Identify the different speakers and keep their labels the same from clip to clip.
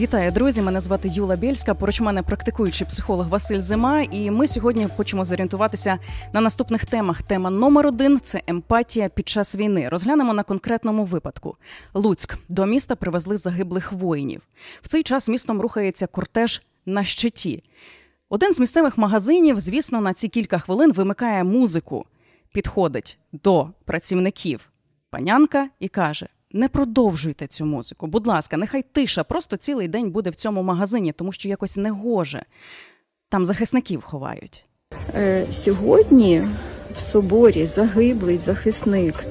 Speaker 1: Вітаю, друзі! Мене звати Юла Бєльська. Поруч мене практикуючий психолог Василь Зима. І ми сьогодні хочемо зорієнтуватися на наступних темах. Тема номер один це емпатія під час війни. Розглянемо на конкретному випадку. Луцьк до міста привезли загиблих воїнів. В цей час містом рухається кортеж на щиті. Один з місцевих магазинів, звісно, на ці кілька хвилин вимикає музику, підходить до працівників панянка і каже: не продовжуйте цю музику. Будь ласка, нехай тиша просто цілий день буде в цьому магазині, тому що якось не гоже. Там захисників ховають.
Speaker 2: Е, Сьогодні в соборі загиблий захисник,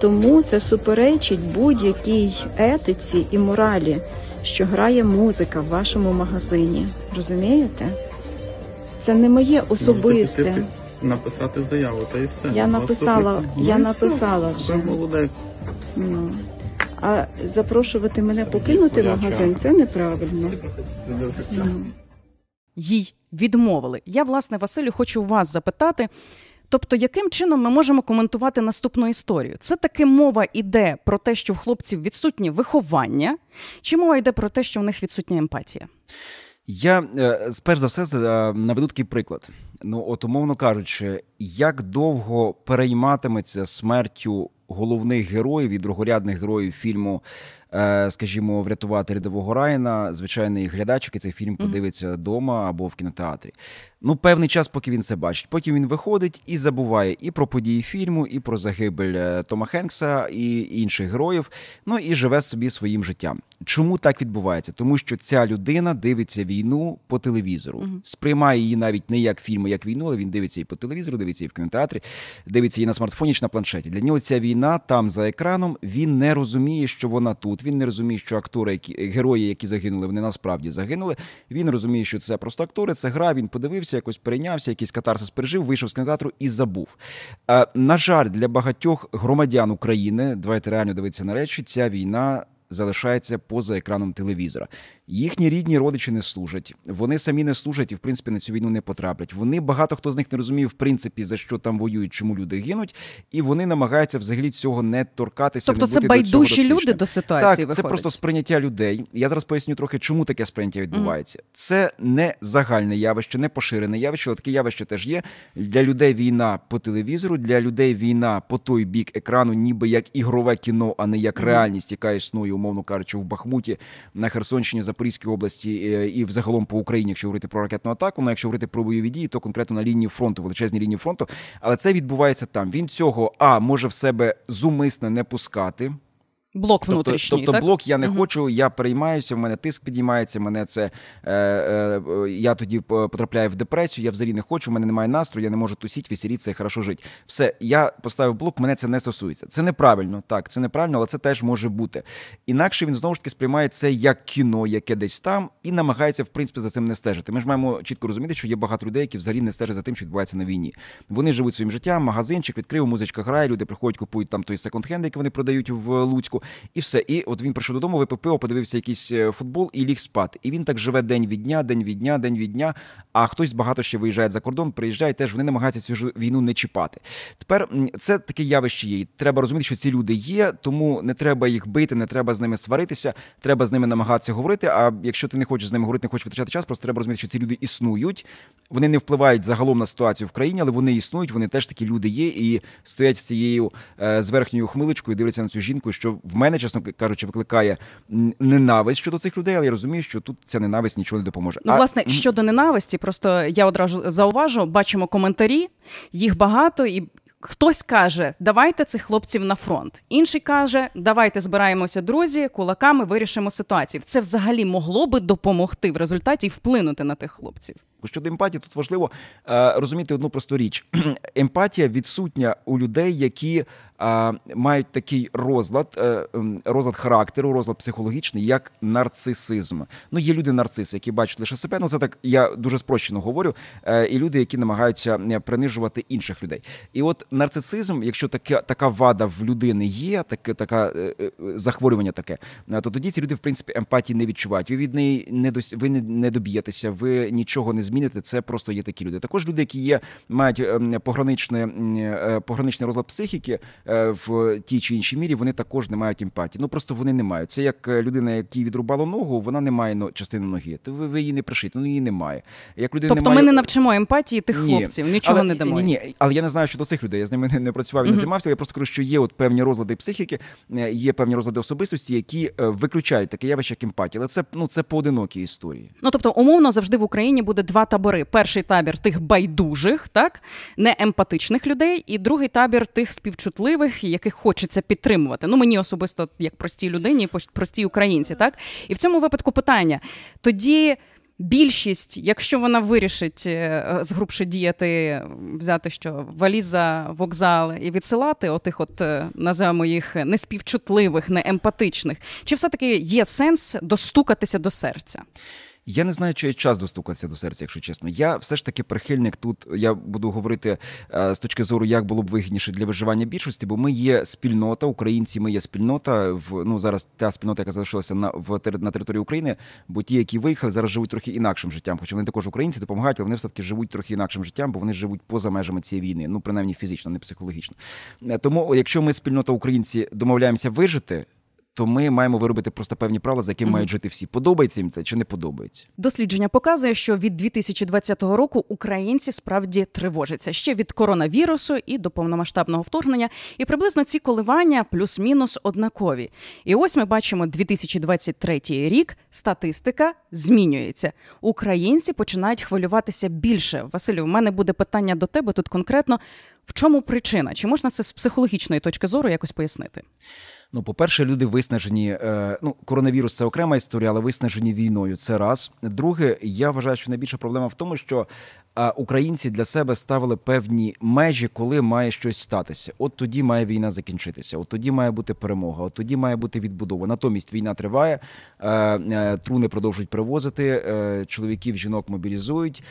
Speaker 2: тому це суперечить будь-якій етиці і моралі, що грає музика в вашому магазині. Розумієте? Це не моє особисте.
Speaker 3: Можете піти написати заяву, та і все.
Speaker 2: Я
Speaker 3: Вас
Speaker 2: написала- я
Speaker 3: Ну і все.
Speaker 2: написала вже.
Speaker 3: Ви молодець.
Speaker 2: Ну. А запрошувати мене покинути магазин це неправильно.
Speaker 1: Їй відмовили. Я, власне, Василю, хочу вас запитати. Тобто, яким чином ми можемо коментувати наступну історію? Це таки мова йде про те, що в хлопців відсутнє виховання, чи мова йде про те, що в них відсутня емпатія?
Speaker 4: Я е, сперш за все е, наведу такий приклад. Ну, от, умовно кажучи, як довго перейматиметься смертю головних героїв і другорядних героїв фільму, е, скажімо, врятувати рядового Райана, звичайний глядач, який цей фільм подивиться вдома або в кінотеатрі. Ну, певний час, поки він це бачить. Потім він виходить і забуває і про події фільму, і про загибель е, Тома Хенкса і інших героїв. Ну і живе собі своїм життям. Чому так відбувається? Тому що ця людина дивиться війну по телевізору, сприймає її навіть не як фільми, як війну, але він дивиться і по телевізору, дивиться і в кінотеатрі, дивиться її на смартфоні чи на планшеті. Для нього ця війна там за екраном. Він не розуміє, що вона тут. Він не розуміє, що актори, які герої, які загинули, вони насправді загинули. Він розуміє, що це просто актори, це гра. Він подивився, якось перейнявся, якийсь катарсис пережив, вийшов з кінотеатру і забув. Е, на жаль, для багатьох громадян України, давайте реально дивитися на речі, ця війна. Залишається поза екраном телевізора. Їхні рідні родичі не служать. Вони самі не служать і в принципі на цю війну не потраплять. Вони багато хто з них не розуміє в принципі за що там воюють, чому люди гинуть, і вони намагаються взагалі цього не торкатися.
Speaker 1: Тобто
Speaker 4: не
Speaker 1: це
Speaker 4: бути до
Speaker 1: байдужі люди до ситуації
Speaker 4: Так,
Speaker 1: виходить?
Speaker 4: це просто сприйняття людей. Я зараз поясню трохи, чому таке сприйняття відбувається. Це не загальне явище, не поширене явище, але таке явище теж є. Для людей війна по телевізору, для людей війна по той бік екрану, ніби як ігрове кіно, а не як реальність, яка існує, умовно кажучи, в Бахмуті, на Херсонщині, Запорізькій області е, і взагалом по Україні, якщо говорити про ракетну атаку. Ну, якщо говорити про бойові дії, то конкретно на лінії фронту, величезній лінії фронту. Але це відбувається там. Він цього а може в себе зумисне не пускати.
Speaker 1: Блок
Speaker 4: Тобто,
Speaker 1: внутрішній,
Speaker 4: тобто
Speaker 1: так?
Speaker 4: блок я не
Speaker 1: Мгм.
Speaker 4: хочу, я переймаюся, в мене тиск підіймається, мене це е, е, я тоді п- потрапляю в депресію, я взагалі не хочу, в мене немає настрою, я не можу тусіть, весілітися і хорошо жити. Все, я поставив блок, мене це не стосується. Це неправильно, так, це неправильно, але це теж може бути. Інакше він знову ж таки сприймає це як кіно, яке десь там, і намагається в принципі за цим не стежити. Ми ж маємо чітко розуміти, що є багато людей, які взагалі не стежать за тим, що відбувається на війні. Вони живуть своїм життям, магазинчик відкрив, музичка грає, люди приходять, купують там той секонд-хенд, який вони продають в Луцьку, і все. І от він прийшов додому, випив пиво, подивився якийсь е, футбол і ліг спати. І він так живе день від дня, день від дня, день від дня. А хтось багато ще виїжджає за кордон, приїжджає, теж вони намагаються цю ж війну не чіпати. Тепер це таке явище є. Треба розуміти, що ці люди є, тому не треба їх бити, не треба з ними сваритися, треба з ними намагатися говорити. А якщо ти не хочеш з ними говорити, не хочеш витрачати час, просто треба розуміти, що ці люди існують. Вони не впливають загалом на ситуацію в країні, але вони існують, вони теж такі люди є і стоять з цією е, з верхньою хмиличкою, дивляться на цю жінку, що в мене, чесно кажучи, викликає ненависть щодо цих людей, але я розумію, що тут ця ненависть нічого не допоможе.
Speaker 1: Ну,
Speaker 4: А,
Speaker 1: власне, щодо ненависті, просто я одразу зауважу, бачимо коментарі, їх багато, і хтось каже, давайте цих хлопців на фронт. Інший каже, давайте збираємося, друзі, кулаками вирішимо ситуацію. Це взагалі могло би допомогти в результаті і вплинути на тих хлопців.
Speaker 4: Щодо емпатії, тут важливо е, розуміти одну просту річ: емпатія відсутня у людей, які е, мають такий розлад, е, розлад характеру, розлад психологічний, як нарцисизм. Ну, є люди нарциси, які бачать лише себе. Ну це так я дуже спрощено говорю. Е, і люди, які намагаються принижувати інших людей. І от нарцисизм, якщо така така вада в людини є, таке така е, е, захворювання таке, то тоді ці люди, в принципі, емпатії не відчувають. Ви від неї не дос... ви не, доб'єтеся, ви нічого не зміните. Змінити. Це просто є такі люди. Також люди, які є, мають ем, пограничне, е, пограничний розлад психіки е, в тій чи іншій мірі, вони також не мають емпатії. Ну просто вони не мають. Це як людина, якій відрубало ногу, вона не має частини ноги. Ви, ви її не пришите, ну її немає.
Speaker 1: Як людина тобто немає... ми не навчимо емпатії тих ні. хлопців, нічого
Speaker 4: але,
Speaker 1: не дамо.
Speaker 4: Ні, ні, але я не знаю, що до цих людей. Я з ними не, не працював не займався. Я просто кажу, що є от певні розлади психіки, є певні розлади особистості, які виключають таке явище, як емпатія. Але це ну це поодинокі історії.
Speaker 1: Ну тобто, умовно завжди в Україні буде два табори: перший табір тих байдужих, так не емпатичних людей, і другий табір тих співчутливих, яких хочеться підтримувати. Ну мені особисто як простій людині, простій українці, так і в цьому випадку питання тоді. Більшість, якщо вона вирішить е, згрубше діяти, взяти що валіза, вокзал і відсилати отих, от е, називаємо їх неспівчутливих, неемпатичних, чи все таки є сенс достукатися до серця?
Speaker 4: Я не знаю, чи є час достукатися до серця, якщо чесно. Я все ж таки прихильник тут. Я буду говорити е, з точки зору, як було б вигідніше для виживання більшості, бо ми є спільнота, українці. Ми є спільнота в ну зараз та спільнота, яка залишилася на в на території України. Бо ті, які виїхали, зараз живуть трохи інакшим життям. Хоча вони також українці допомагають, але вони все таки живуть трохи інакшим життям, бо вони живуть поза межами цієї війни. Ну принаймні фізично, не психологічно. Е, тому, якщо ми спільнота українці домовляємося вижити то ми маємо виробити просто певні правила, за якими mm мають жити всі. Подобається їм це чи не подобається?
Speaker 1: Дослідження показує, що від 2020 року українці справді тривожаться ще від коронавірусу і до повномасштабного вторгнення, і приблизно ці коливання плюс-мінус однакові. І ось ми бачимо 2023 рік. Статистика змінюється. Українці починають хвилюватися більше. Василю, у мене буде питання до тебе тут конкретно. В чому причина? Чи можна це з психологічної точки зору якось пояснити?
Speaker 4: Ну, по-перше, люди виснажені. Е, ну, коронавірус це окрема історія, але виснажені війною. Це раз. Друге, я вважаю, що найбільша проблема в тому, що українці для себе ставили певні межі, коли має щось статися. От тоді має війна закінчитися. От тоді має бути перемога. От тоді має бути відбудова. Натомість війна триває, е, е, труни продовжують привозити. Е, чоловіків, жінок мобілізують,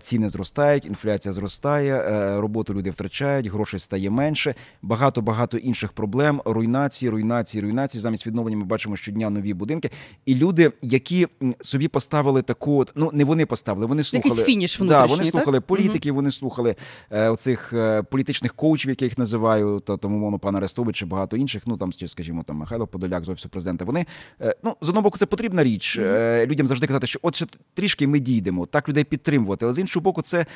Speaker 4: ціни зростають, інфляція зростає, роботу люди втрачають, грошей стає менше. Багато багато інших проблем. Руйнації, руйнації, руйнації. Замість відновлення ми бачимо щодня нові будинки. І люди, які собі поставили таку, от, ну не вони поставили, вони слухали
Speaker 1: Якийсь фініш внутрішній.
Speaker 4: Да, вони слухали так? політиків, вони слухали е, оцих е, політичних коучів, яких називаю, та тому мовно пана Арестович і багато інших. Ну там скажімо, там Михайло Подоляк з офісу президента. Вони е, ну з одного боку, це потрібна річ. Людям завжди казати, що от ще трішки ми дійдемо, так людей підтримувати. Але з іншого боку, це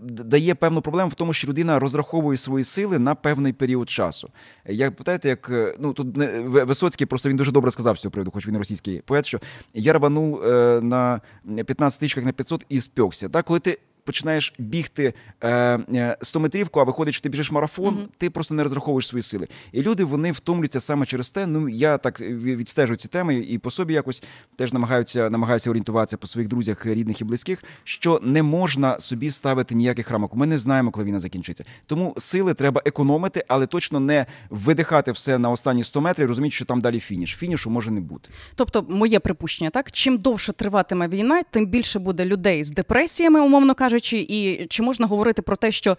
Speaker 4: дає певну проблему в тому, що людина розраховує свої сили на певний період часу. Як питаєте, як ну тут не Висоцький, просто він дуже добре сказав з цього приводу, хоч він російський поет, що я рванув на 15 тисячах на 500 і спекся. Так, коли ти починаєш бігти е, 100 е, метрівку, а виходить, що ти біжиш марафон, mm-hmm. ти просто не розраховуєш свої сили. І люди вони втомлюються саме через те. Ну я так відстежую ці теми і по собі якось теж намагаються намагаюся орієнтуватися по своїх друзях, рідних і близьких, що не можна собі ставити ніяких рамок. Ми не знаємо, коли війна закінчиться. Тому сили треба економити, але точно не видихати все на останні 100 метрів. Розуміти, що там далі фініш. Фінішу може не бути.
Speaker 1: Тобто, моє припущення, так чим довше триватиме війна, тим більше буде людей з депресіями, умовно кажучи кажучи, і чи можна говорити про те, що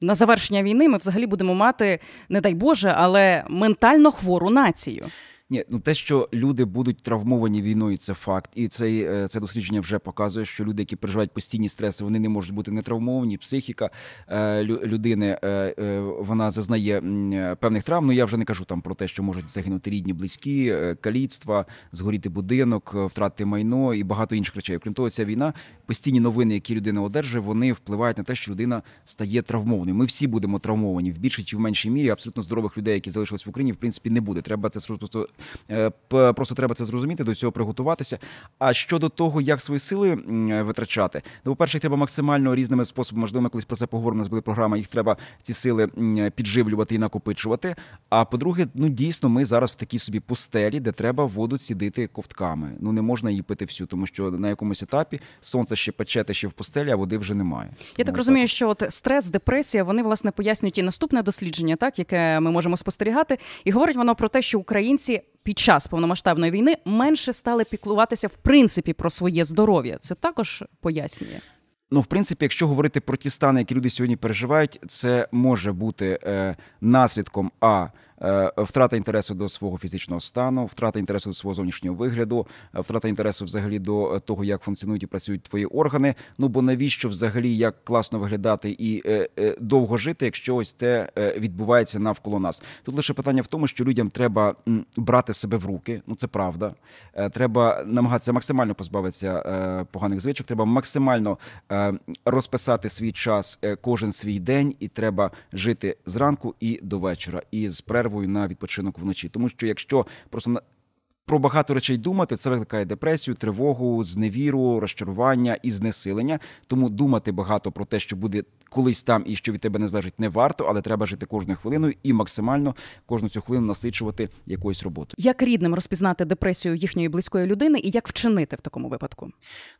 Speaker 1: на завершення війни ми взагалі будемо мати, не дай Боже, але ментально хвору націю?
Speaker 4: Ні, ну те, що люди будуть травмовані війною, це факт, і це е, це дослідження вже показує, що люди, які переживають постійні стреси, вони не можуть бути не травмовані. Психіка е, людини е, вона зазнає певних травм. Ну я вже не кажу там про те, що можуть загинути рідні, близькі, каліцтва, згоріти будинок, втратити майно і багато інших речей. Крім того, ця війна, постійні новини, які людина одержує, вони впливають на те, що людина стає травмованою. Ми всі будемо травмовані в більшій чи в меншій мірі. Абсолютно здорових людей, які залишились в Україні, в принципі, не буде. Треба це просто Е, просто треба це зрозуміти, до цього приготуватися. А щодо того, як свої сили витрачати, ну, по перше, їх треба максимально різними способами. Можливо, ми колись про це поговоримо. Були програми. Їх треба ці сили підживлювати і накопичувати. А по-друге, ну дійсно, ми зараз в такій собі пустелі, де треба воду цідити ковтками. Ну не можна її пити всю, тому що на якомусь етапі сонце ще пече, ще в пустелі, а води вже немає.
Speaker 1: Я так розумію, що от стрес, депресія, вони власне пояснюють і наступне дослідження, так яке ми можемо спостерігати, і говорить воно про те, що українці під час повномасштабної війни менше стали піклуватися в принципі про своє здоров'я. Це також пояснює.
Speaker 4: Ну, в принципі, якщо говорити про ті стани, які люди сьогодні переживають, це може бути е, наслідком а втрата інтересу до свого фізичного стану, втрата інтересу до свого зовнішнього вигляду, е, втрата інтересу взагалі до е, того, як функціонують і працюють твої органи. Ну бо навіщо взагалі як класно виглядати і е, е, довго жити, якщо ось те е, відбувається навколо нас? Тут лише питання в тому, що людям треба брати себе в руки. Ну це правда. Е, Треба намагатися максимально позбавитися е, поганих звичок. Треба максимально е, розписати свій час е, кожен свій день, і треба жити зранку і до вечора, і з перервою на відпочинок вночі. Тому що якщо просто про багато речей думати, це викликає депресію, тривогу, зневіру, розчарування і знесилення. Тому думати багато про те, що буде колись там і що від тебе не залежить, не варто, але треба жити кожною хвилиною і максимально кожну цю хвилину насичувати якоюсь роботою.
Speaker 1: Як рідним розпізнати депресію їхньої близької людини і як вчинити в такому випадку?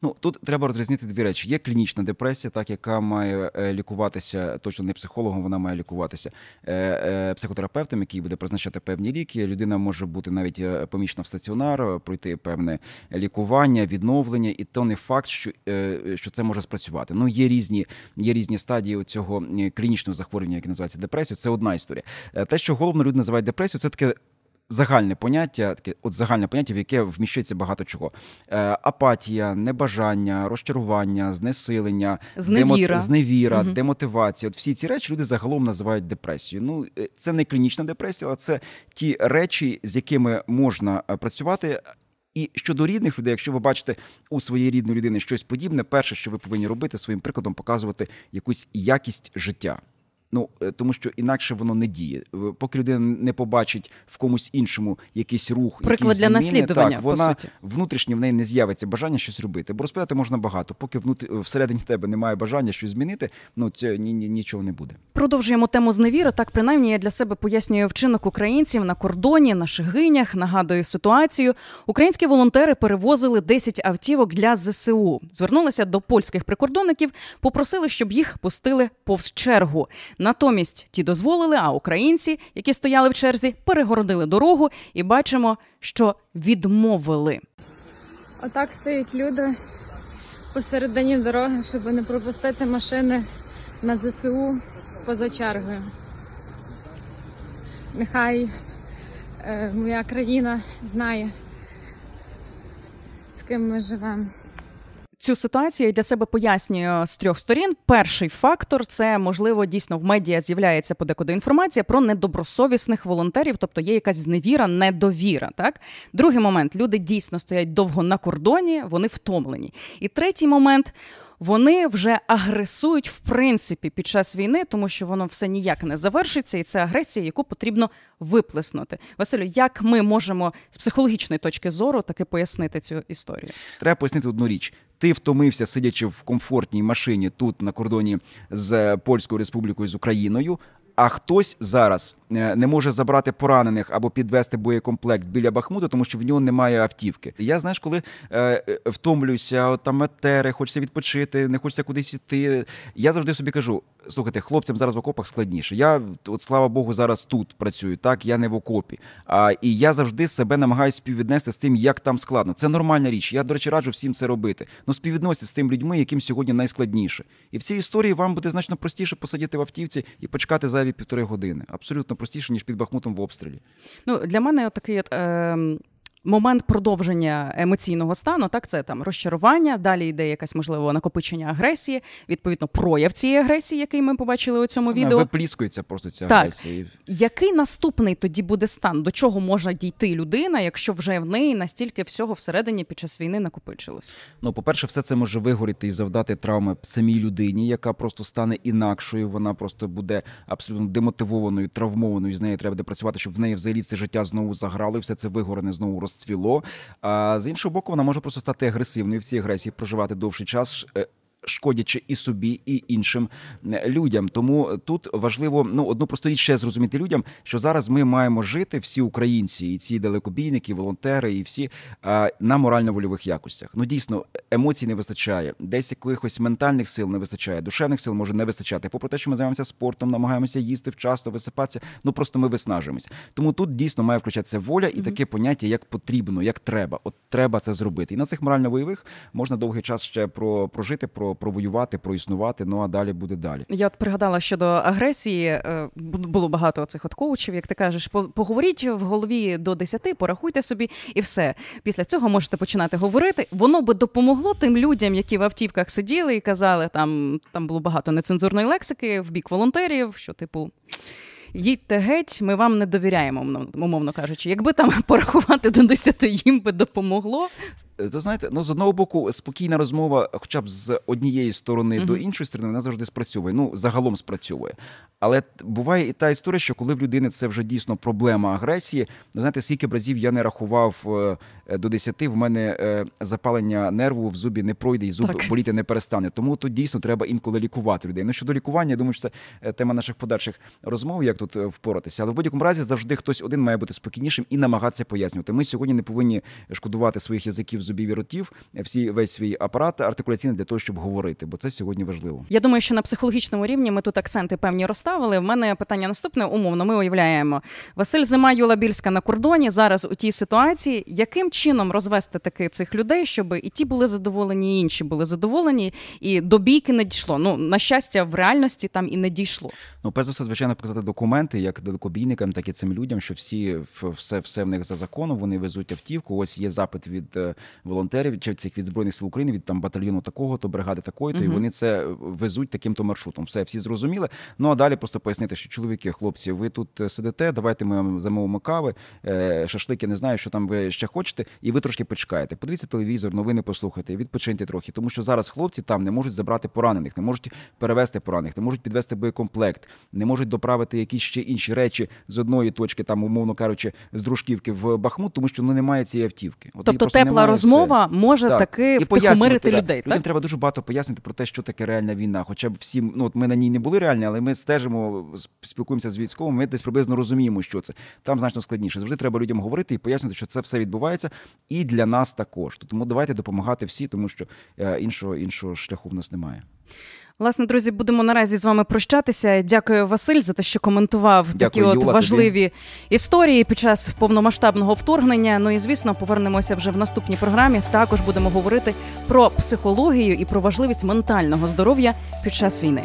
Speaker 4: Ну тут треба розрізнити дві речі. Є клінічна депресія, так яка має е, лікуватися точно не психологом, вона має лікуватися е, е, психотерапевтом, який буде призначати певні ліки. Людина може бути навіть помічена в стаціонар, пройти певне лікування, відновлення, і то не факт, що, е, що це може спрацювати. Ну є різні, є різні стадії цього е, клінічного захворювання, яке називається депресія. Це одна історія. Е, Те, що головно люди називають депресію, це таке загальне поняття, таке от загальне поняття, в яке вміщується багато чого: Е, апатія, небажання, розчарування, знесилення,
Speaker 1: Зневіра.
Speaker 4: демо- зневіра,
Speaker 1: Мгм.
Speaker 4: демотивація. От всі ці речі люди загалом називають депресією. Ну е, це не клінічна депресія, але це ті речі, з якими можна е, працювати. І щодо рідних людей, якщо ви бачите у своєї рідної людини щось подібне, перше, що ви повинні робити, своїм прикладом показувати якусь якість життя. Ну е, тому що інакше воно не діє. Е, Поки людина не побачить в комусь іншому якийсь рух,
Speaker 1: Приклад
Speaker 4: якісь
Speaker 1: для
Speaker 4: зміни,
Speaker 1: наслідування,
Speaker 4: так,
Speaker 1: по
Speaker 4: вона
Speaker 1: суті.
Speaker 4: внутрішньо в неї не з'явиться бажання щось робити. Бо розповідати можна багато. Поки внут... всередині тебе немає бажання щось змінити, ну це ні, ні, нічого не буде.
Speaker 1: Продовжуємо тему зневіри. Так, принаймні, я для себе пояснюю вчинок українців на кордоні, на Шигинях. Нагадую ситуацію. Українські волонтери перевозили 10 автівок для ЗСУ. Звернулися до польських прикордонників, попросили, щоб їх пустили повз чергу. Натомість ті дозволили, а українці, які стояли в черзі, перегородили дорогу і бачимо, що відмовили.
Speaker 5: Отак стоять люди посередині дороги, щоб не пропустити машини на ЗСУ поза чергою. Нехай е, моя країна знає, з ким ми живемо.
Speaker 1: Цю ситуацію я для себе пояснюю з трьох сторін. Перший фактор це можливо дійсно в медіа з'являється подекуди інформація про недобросовісних волонтерів, тобто є якась зневіра, недовіра. Так, другий момент люди дійсно стоять довго на кордоні, вони втомлені. І третій момент. Вони вже агресують в принципі під час війни, тому що воно все ніяк не завершиться, і це агресія, яку потрібно виплеснути. Василю, як ми можемо з психологічної точки зору таки пояснити цю історію?
Speaker 4: Треба пояснити одну річ. Ти втомився, сидячи в комфортній машині тут на кордоні з Польською Республікою з Україною. А хтось зараз е, не може забрати поранених або підвести боєкомплект біля Бахмута, тому що в нього немає автівки. Я знаєш, коли е, е, втомлююся, там етери, хочеться відпочити, не хочеться кудись іти. Я завжди собі кажу: слухайте, хлопцям зараз в окопах складніше. Я от слава Богу, зараз тут працюю. Так, я не в окопі. А і я завжди себе намагаюся співвіднести з тим, як там складно. Це нормальна річ. Я, до речі, раджу всім це робити. Ну співвідносити з тим людьми, яким сьогодні найскладніше. І в цій історії вам буде значно простіше посидіти в автівці і почекати зайві півтори години. Абсолютно простіше, ніж під Бахмутом в обстрілі.
Speaker 1: Ну для мене такий от. Е... Момент продовження емоційного стану, так це там розчарування. Далі йде якась можливо накопичення агресії, відповідно, прояв цієї агресії, який ми побачили у цьому
Speaker 4: Вона
Speaker 1: відео.
Speaker 4: випліскується просто ця агресія.
Speaker 1: Який наступний тоді буде стан? До чого може дійти людина, якщо вже в неї настільки всього всередині під час війни накопичилось?
Speaker 4: Ну, по-перше, все це може вигоріти і завдати травми самій людині, яка просто стане інакшою. Вона просто буде абсолютно демотивованою, травмованою. З нею треба буде працювати, щоб в неї взагалі це життя знову заграло, і все це вигорене знову розцвіло. А з іншого боку, вона може просто стати агресивною в цій агресії, проживати довший час. Е, Шкодячи і собі, і іншим е, людям, тому тут важливо ну одну просту річ ще зрозуміти людям, що зараз ми маємо жити всі українці, і ці далекобійники, волонтери, і всі на морально-вольових якостях. Ну дійсно емоцій не вистачає, десь якихось ментальних сил не вистачає, душевних сил може не вистачати. Попри те, що ми займаємося спортом, намагаємося їсти вчасно, висипатися. Ну просто ми виснажуємося. Тому тут дійсно має включатися воля і таке поняття, як потрібно, як треба. От треба це зробити. І на цих морально-бойових можна довгий час ще про прожити, про провоювати, проіснувати. Ну а далі буде далі.
Speaker 1: Я от пригадала щодо агресії. е, Було багато цих от коучів, як ти кажеш, по- поговоріть в голові до 10, порахуйте собі, і все. Після цього можете починати говорити. Воно би допомогло тим людям, які в автівках сиділи і казали, там, там було багато нецензурної лексики в бік волонтерів, що типу. Їдьте геть, ми вам не довіряємо, умовно кажучи. Якби там порахувати до 10 їм би допомогло.
Speaker 4: Е, То знаєте, ну з одного боку, спокійна розмова, хоча б з однієї сторони
Speaker 1: Мгм.
Speaker 4: до іншої сторони, вона завжди спрацьовує. Ну загалом спрацьовує. Але буває і та історія, що коли в людини це вже дійсно проблема агресії, ну знаєте, скільки б разів я не рахував е, до 10, в мене е, запалення нерву в зубі не пройде і зуб
Speaker 1: Так.
Speaker 4: боліти не перестане. Тому тут дійсно треба інколи лікувати людей. Ну щодо лікування, я думаю, що це е, тема наших подальших розмов, як тут е, впоратися. Але в будь-якому разі завжди хтось один має бути спокійнішим і намагатися пояснювати. Ми сьогодні не повинні шкодувати своїх язиків, зубів і ротів, е, всі весь свій апарат артикуляційний для того, щоб говорити, бо це сьогодні важливо.
Speaker 1: Я думаю, що на психологічному рівні ми тут акценти певні розставили. В мене питання наступне. Умовно, ми уявляємо Василь Зима, Юла Більська на кордоні зараз у тій ситуації, яким чином розвести таки цих людей, щоб і ті були задоволені, і інші були задоволені, і до бійки не дійшло. Ну на щастя, в реальності там і не дійшло.
Speaker 4: Ну, перш за все, звичайно, показати документи як далекобійникам, так і цим людям, що всі все, все в них за законом. Вони везуть автівку. Ось є запит від е, волонтерів чи цих від збройних сил України, від там батальйону такого, то бригади такої, то і вони це везуть таким то маршрутом. Все, всі зрозуміли. Ну а далі просто пояснити, що чоловіки, хлопці, ви тут е, сидите, давайте ми замовимо кави, е, шашлики, не знаю, що там ви ще хочете, і ви трошки почекаєте. Подивіться телевізор, новини послухайте, відпочиньте трохи, тому що зараз хлопці там не можуть забрати поранених, не можуть перевезти поранених, не можуть підвести боєкомплект, не можуть доправити якісь ще інші речі з одної точки, там умовно кажучи, з дружківки в Бахмут, тому що ну немає цієї автівки. От
Speaker 1: Тобто тепла
Speaker 4: немає, все.
Speaker 1: розмова може
Speaker 4: Так.
Speaker 1: таки
Speaker 4: І
Speaker 1: втихомирити людей.
Speaker 4: Людям
Speaker 1: Так?
Speaker 4: треба дуже багато пояснити про те, що таке реальна війна. Хоча б всім, ну от ми на ній не були реальні, але ми стежимо, спілкуємося з військовими. Ми десь приблизно розуміємо, що це там значно складніше. Завжди треба людям говорити і пояснити, що це все відбувається, і для нас також. Тому давайте допомагати всі, тому що е, іншого іншого шляху в нас немає.
Speaker 1: Власне, друзі, будемо наразі з вами прощатися. Дякую, Василь, за те, що коментував такі от
Speaker 4: Юла, тобі.
Speaker 1: важливі історії під час повномасштабного вторгнення. Ну і звісно, повернемося вже в наступній програмі. Також будемо говорити про психологію і про важливість ментального здоров'я під час війни.